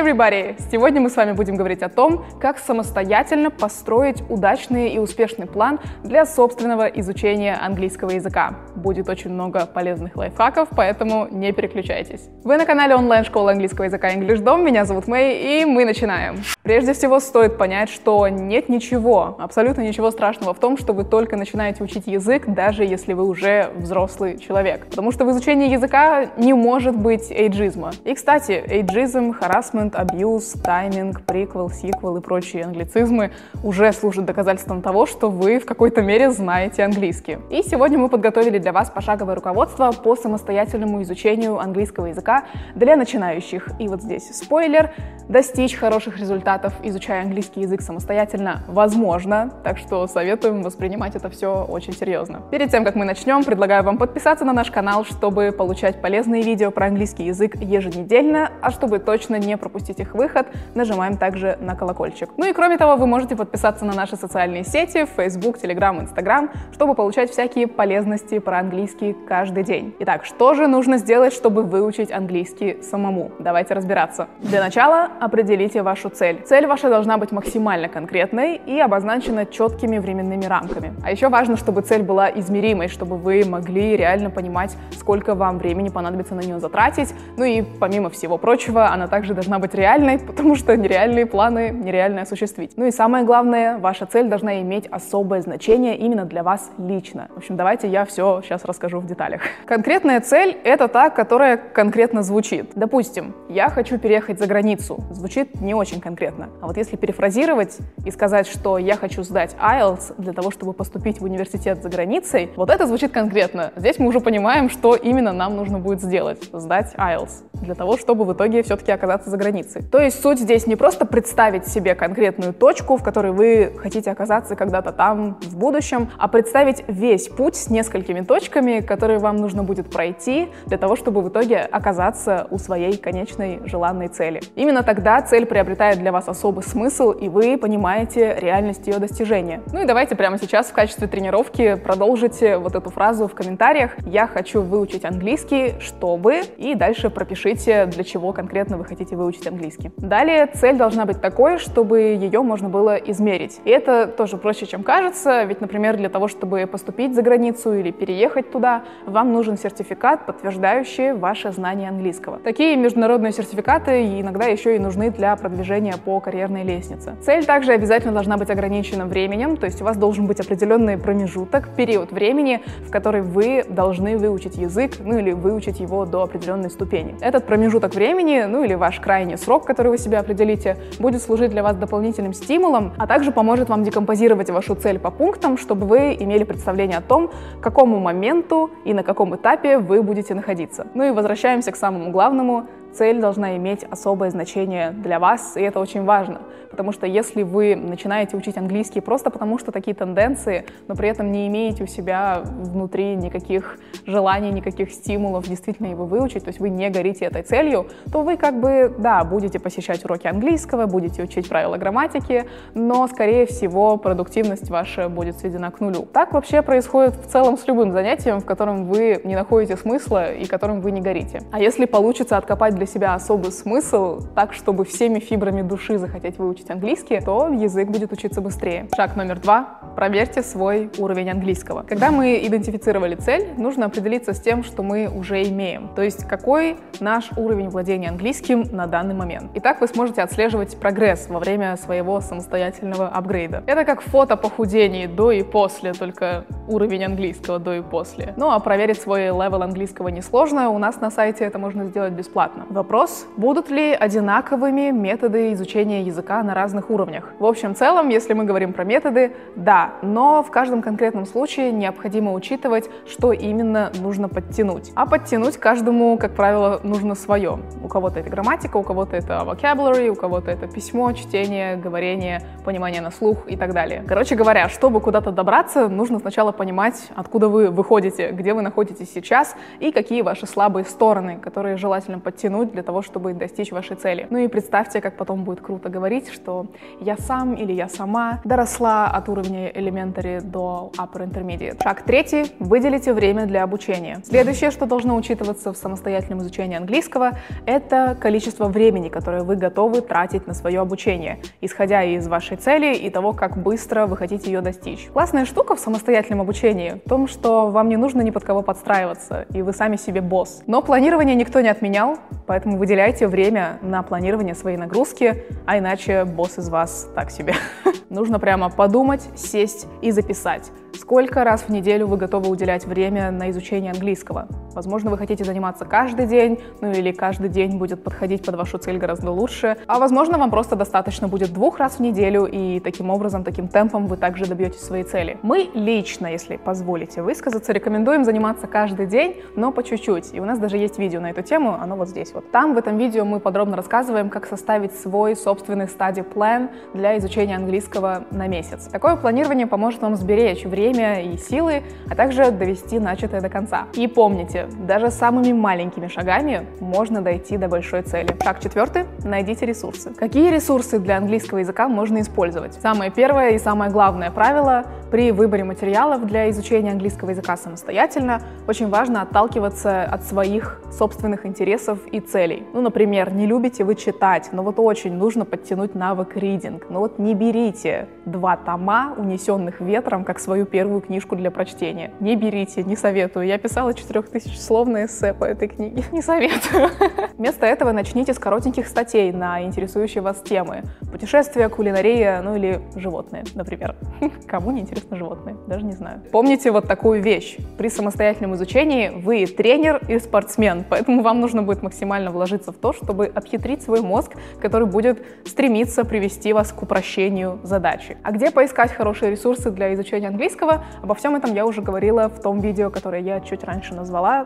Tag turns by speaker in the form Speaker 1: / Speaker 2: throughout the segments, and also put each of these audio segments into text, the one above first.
Speaker 1: everybody! Сегодня мы с вами будем говорить о том, как самостоятельно построить удачный и успешный план для собственного изучения английского языка. Будет очень много полезных лайфхаков, поэтому не переключайтесь. Вы на канале онлайн-школы английского языка English Dom, меня зовут Мэй, и мы начинаем. Прежде всего стоит понять, что нет ничего, абсолютно ничего страшного в том, что вы только начинаете учить язык, даже если вы уже взрослый человек. Потому что в изучении языка не может быть эйджизма. И, кстати, эйджизм, харасмент, абьюз, тайминг, приквел, сиквел и прочие англицизмы уже служат доказательством того, что вы в какой-то мере знаете английский. И сегодня мы подготовили для вас пошаговое руководство по самостоятельному изучению английского языка для начинающих. И вот здесь спойлер, достичь хороших результатов, изучая английский язык самостоятельно, возможно, так что советуем воспринимать это все очень серьезно. Перед тем, как мы начнем, предлагаю вам подписаться на наш канал, чтобы получать полезные видео про английский язык еженедельно, а чтобы точно не пропустить их выход, нажимаем также на колокольчик. Ну и кроме того, вы можете подписаться на наши социальные сети, Facebook, Telegram, Instagram, чтобы получать всякие полезности про английский каждый день. Итак, что же нужно сделать, чтобы выучить английский самому? Давайте разбираться. Для начала определите вашу цель. Цель ваша должна быть максимально конкретной и обозначена четкими временными рамками. А еще важно, чтобы цель была измеримой, чтобы вы могли реально понимать, сколько вам времени понадобится на нее затратить. Ну и помимо всего прочего, она также должна быть реальной, потому что нереальные планы нереально осуществить. Ну и самое главное, ваша цель должна иметь особое значение именно для вас лично. В общем, давайте я все сейчас расскажу в деталях. Конкретная цель — это та, которая конкретно звучит. Допустим, я хочу переехать за границу. Звучит не очень конкретно. А вот если перефразировать и сказать, что я хочу сдать IELTS для того, чтобы поступить в университет за границей, вот это звучит конкретно. Здесь мы уже понимаем, что именно нам нужно будет сделать. Сдать IELTS для того, чтобы в итоге все-таки оказаться за границей. То есть суть здесь не просто представить себе конкретную точку, в которой вы хотите оказаться когда-то там в будущем, а представить весь путь с несколькими точками, которые вам нужно будет пройти для того, чтобы в итоге оказаться у своей конечной желанной цели. Именно тогда цель приобретает для вас особый смысл, и вы понимаете реальность ее достижения. Ну и давайте прямо сейчас в качестве тренировки продолжите вот эту фразу в комментариях. Я хочу выучить английский, чтобы... И дальше пропишите, для чего конкретно вы хотите выучить английский. Далее цель должна быть такой, чтобы ее можно было измерить. И это тоже проще, чем кажется, ведь, например, для того, чтобы поступить за границу или переехать туда, вам нужен сертификат, подтверждающий ваше знание английского. Такие международные сертификаты иногда еще и нужны для продвижения по карьерной лестнице. Цель также обязательно должна быть ограничена временем, то есть у вас должен быть определенный промежуток, период времени, в который вы должны выучить язык, ну или выучить его до определенной ступени. Этот промежуток времени, ну или ваш крайний срок, который вы себе определите, будет служить для вас дополнительным стимулом, а также поможет вам декомпозировать вашу цель по пунктам, чтобы вы имели представление о том, к какому моменту и на каком этапе вы будете находиться. Ну и возвращаемся к самому главному цель должна иметь особое значение для вас, и это очень важно. Потому что если вы начинаете учить английский просто потому, что такие тенденции, но при этом не имеете у себя внутри никаких желаний, никаких стимулов действительно его выучить, то есть вы не горите этой целью, то вы как бы, да, будете посещать уроки английского, будете учить правила грамматики, но, скорее всего, продуктивность ваша будет сведена к нулю. Так вообще происходит в целом с любым занятием, в котором вы не находите смысла и которым вы не горите. А если получится откопать для себя особый смысл, так, чтобы всеми фибрами души захотеть выучить английский, то язык будет учиться быстрее. Шаг номер два. Проверьте свой уровень английского. Когда мы идентифицировали цель, нужно определиться с тем, что мы уже имеем. То есть, какой наш уровень владения английским на данный момент. И так вы сможете отслеживать прогресс во время своего самостоятельного апгрейда. Это как фото похудений до и после, только уровень английского до и после. Ну а проверить свой level английского несложно. У нас на сайте это можно сделать бесплатно. Вопрос, будут ли одинаковыми методы изучения языка на разных уровнях? В общем целом, если мы говорим про методы, да, но в каждом конкретном случае необходимо учитывать, что именно нужно подтянуть. А подтянуть каждому, как правило, нужно свое. У кого-то это грамматика, у кого-то это vocabulary, у кого-то это письмо, чтение, говорение, понимание на слух и так далее. Короче говоря, чтобы куда-то добраться, нужно сначала понимать, откуда вы выходите, где вы находитесь сейчас и какие ваши слабые стороны, которые желательно подтянуть для того, чтобы достичь вашей цели. Ну и представьте, как потом будет круто говорить, что я сам или я сама доросла от уровня elementary до upper intermediate. Шаг третий. Выделите время для обучения. Следующее, что должно учитываться в самостоятельном изучении английского, это количество времени, которое вы готовы тратить на свое обучение, исходя из вашей цели и того, как быстро вы хотите ее достичь. Классная штука в самостоятельном обучении в том, что вам не нужно ни под кого подстраиваться, и вы сами себе босс. Но планирование никто не отменял, поэтому выделяйте время на планирование своей нагрузки, а иначе босс из вас так себе. Нужно прямо подумать, сесть и записать. Сколько раз в неделю вы готовы уделять время на изучение английского? Возможно, вы хотите заниматься каждый день, ну или каждый день будет подходить под вашу цель гораздо лучше. А возможно, вам просто достаточно будет двух раз в неделю, и таким образом, таким темпом вы также добьетесь своей цели. Мы лично, если позволите высказаться, рекомендуем заниматься каждый день, но по чуть-чуть. И у нас даже есть видео на эту тему, оно вот здесь вот. Там, в этом видео, мы подробно рассказываем, как составить свой собственный стадий план для изучения английского на месяц. Такое планирование поможет вам сберечь время и силы, а также довести начатое до конца. И помните, даже самыми маленькими шагами можно дойти до большой цели. Шаг четвертый — найдите ресурсы. Какие ресурсы для английского языка можно использовать? Самое первое и самое главное правило — при выборе материалов для изучения английского языка самостоятельно очень важно отталкиваться от своих собственных интересов и целей. Ну, например, не любите вы читать, но вот очень нужно подтянуть навык reading. Но вот не берите два тома, унесенных ветром, как свою первую книжку для прочтения. Не берите, не советую. Я писала 4000 тысячесловное эссе по этой книге. Не советую. Вместо этого начните с коротеньких статей на интересующие вас темы. Путешествия, кулинария, ну или животные, например. Кому не интересно животные? Даже не знаю. Помните вот такую вещь. При самостоятельном изучении вы тренер и спортсмен, поэтому вам нужно будет максимально вложиться в то, чтобы обхитрить свой мозг, который будет стремиться привести вас к упрощению задачи. А где поискать хорошие ресурсы для изучения английского? Обо всем этом я уже говорила в том видео, которое я чуть раньше назвала.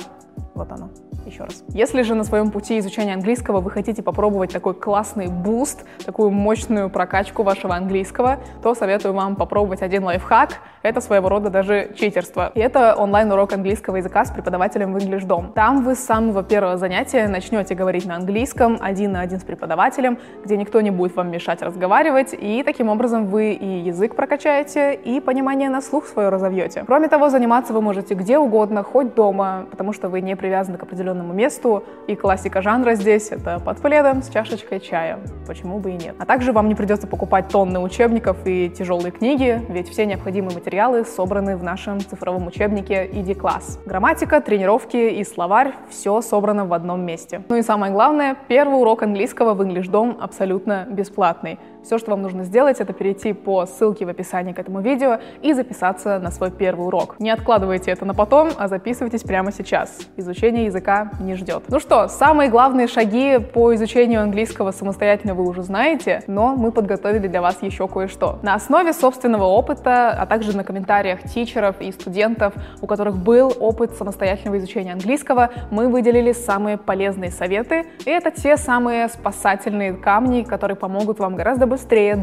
Speaker 1: Вот оно еще раз. Если же на своем пути изучения английского вы хотите попробовать такой классный boost, такую мощную прокачку вашего английского, то советую вам попробовать один лайфхак. Это своего рода даже читерство. И это онлайн-урок английского языка с преподавателем в English Dom. Там вы с самого первого занятия начнете говорить на английском один на один с преподавателем, где никто не будет вам мешать разговаривать, и таким образом вы и язык прокачаете, и понимание на слух свое разовьете. Кроме того, заниматься вы можете где угодно, хоть дома, потому что вы не привязаны к определенному определенному месту, и классика жанра здесь — это под пледом с чашечкой чая. Почему бы и нет? А также вам не придется покупать тонны учебников и тяжелые книги, ведь все необходимые материалы собраны в нашем цифровом учебнике ID Class. Грамматика, тренировки и словарь — все собрано в одном месте. Ну и самое главное, первый урок английского в English Dom абсолютно бесплатный. Все, что вам нужно сделать, это перейти по ссылке в описании к этому видео и записаться на свой первый урок. Не откладывайте это на потом, а записывайтесь прямо сейчас. Изучение языка не ждет. Ну что, самые главные шаги по изучению английского самостоятельно вы уже знаете, но мы подготовили для вас еще кое-что. На основе собственного опыта, а также на комментариях тичеров и студентов, у которых был опыт самостоятельного изучения английского, мы выделили самые полезные советы, и это те самые спасательные камни, которые помогут вам гораздо быстрее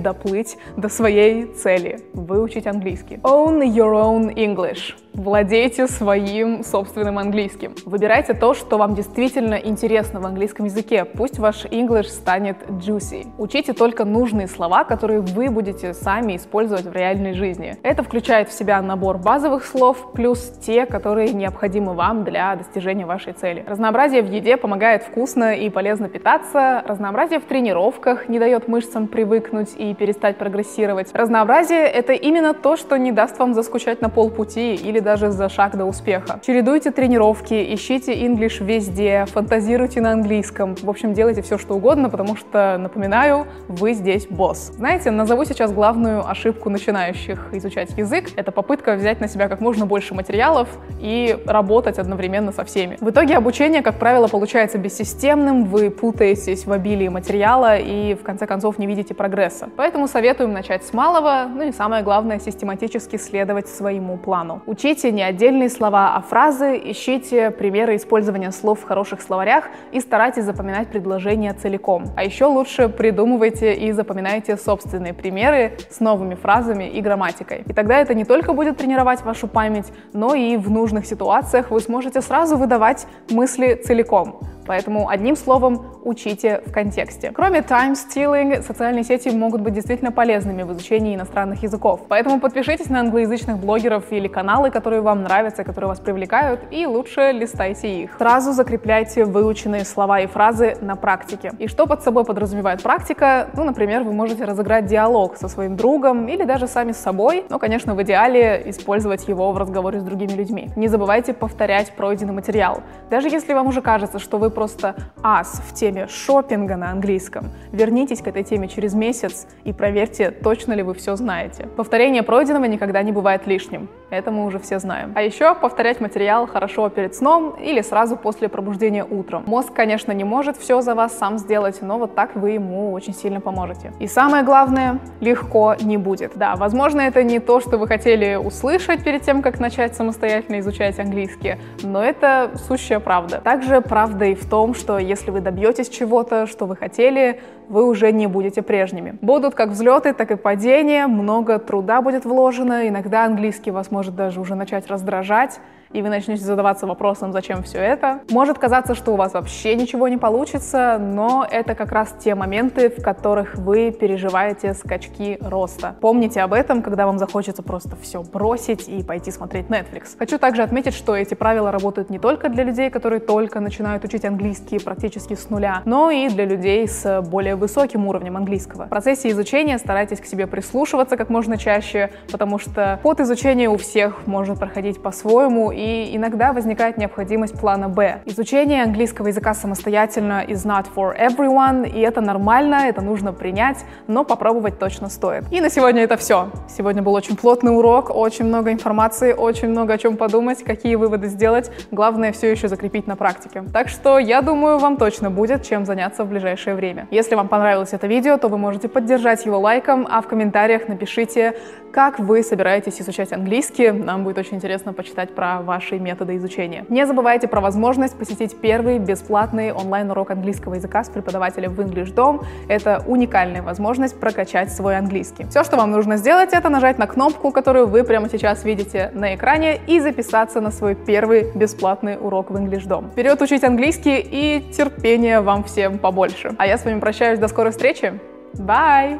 Speaker 1: доплыть до своей цели — выучить английский. Own your own English. Владейте своим собственным английским. Выбирайте то, что вам действительно интересно в английском языке. Пусть ваш English станет juicy. Учите только нужные слова, которые вы будете сами использовать в реальной жизни. Это включает в себя набор базовых слов, плюс те, которые необходимы вам для достижения вашей цели. Разнообразие в еде помогает вкусно и полезно питаться. Разнообразие в тренировках не дает мышцам привыкнуть и перестать прогрессировать. Разнообразие — это именно то, что не даст вам заскучать на полпути или даже за шаг до успеха. Чередуйте тренировки, ищите English везде, фантазируйте на английском. В общем, делайте все, что угодно, потому что, напоминаю, вы здесь босс. Знаете, назову сейчас главную ошибку начинающих изучать язык. Это попытка взять на себя как можно больше материалов и работать одновременно со всеми. В итоге обучение, как правило, получается бессистемным, вы путаетесь в обилии материала и, в конце концов, не видите прогресса. Поэтому советуем начать с малого, ну и самое главное, систематически следовать своему плану. Учить Ищите не отдельные слова, а фразы, ищите примеры использования слов в хороших словарях и старайтесь запоминать предложения целиком. А еще лучше придумывайте и запоминайте собственные примеры с новыми фразами и грамматикой. И тогда это не только будет тренировать вашу память, но и в нужных ситуациях вы сможете сразу выдавать мысли целиком. Поэтому, одним словом, учите в контексте. Кроме time stealing, социальные сети могут быть действительно полезными в изучении иностранных языков. Поэтому подпишитесь на англоязычных блогеров или каналы, которые вам нравятся, которые вас привлекают, и лучше листайте их. Сразу закрепляйте выученные слова и фразы на практике. И что под собой подразумевает практика? Ну, например, вы можете разыграть диалог со своим другом или даже сами с собой, но, конечно, в идеале использовать его в разговоре с другими людьми. Не забывайте повторять пройденный материал. Даже если вам уже кажется, что вы просто ас в теме шопинга на английском, вернитесь к этой теме через месяц и проверьте, точно ли вы все знаете. Повторение пройденного никогда не бывает лишним. Это мы уже все знаем. А еще повторять материал хорошо перед сном или сразу после пробуждения утром. Мозг, конечно, не может все за вас сам сделать, но вот так вы ему очень сильно поможете. И самое главное, легко не будет. Да, возможно, это не то, что вы хотели услышать перед тем, как начать самостоятельно изучать английский, но это сущая правда. Также правда и в том, что если вы добьетесь чего-то, что вы хотели, вы уже не будете прежними. Будут как взлеты, так и падения, много труда будет вложено, иногда английский вас может даже уже начать раздражать, и вы начнете задаваться вопросом, зачем все это. Может казаться, что у вас вообще ничего не получится, но это как раз те моменты, в которых вы переживаете скачки роста. Помните об этом, когда вам захочется просто все бросить и пойти смотреть Netflix. Хочу также отметить, что эти правила работают не только для людей, которые только начинают учить английский практически с нуля, но и для людей с более высоким уровнем английского. В процессе изучения старайтесь к себе прислушиваться как можно чаще, потому что под изучение у всех может проходить по-своему, иногда возникает необходимость плана «Б». Изучение английского языка самостоятельно is not for everyone, и это нормально, это нужно принять, но попробовать точно стоит. И на сегодня это все. Сегодня был очень плотный урок, очень много информации, очень много о чем подумать, какие выводы сделать. Главное все еще закрепить на практике. Так что я думаю, вам точно будет чем заняться в ближайшее время. Если вам понравилось это видео, то вы можете поддержать его лайком, а в комментариях напишите, как вы собираетесь изучать английский. Нам будет очень интересно почитать про ваши методы изучения. Не забывайте про возможность посетить первый бесплатный онлайн-урок английского языка с преподавателем в English Dom. Это уникальная возможность прокачать свой английский. Все, что вам нужно сделать, это нажать на кнопку, которую вы прямо сейчас видите на экране, и записаться на свой первый бесплатный урок в English Dom. Вперед учить английский и терпения вам всем побольше. А я с вами прощаюсь до скорой встречи. Bye!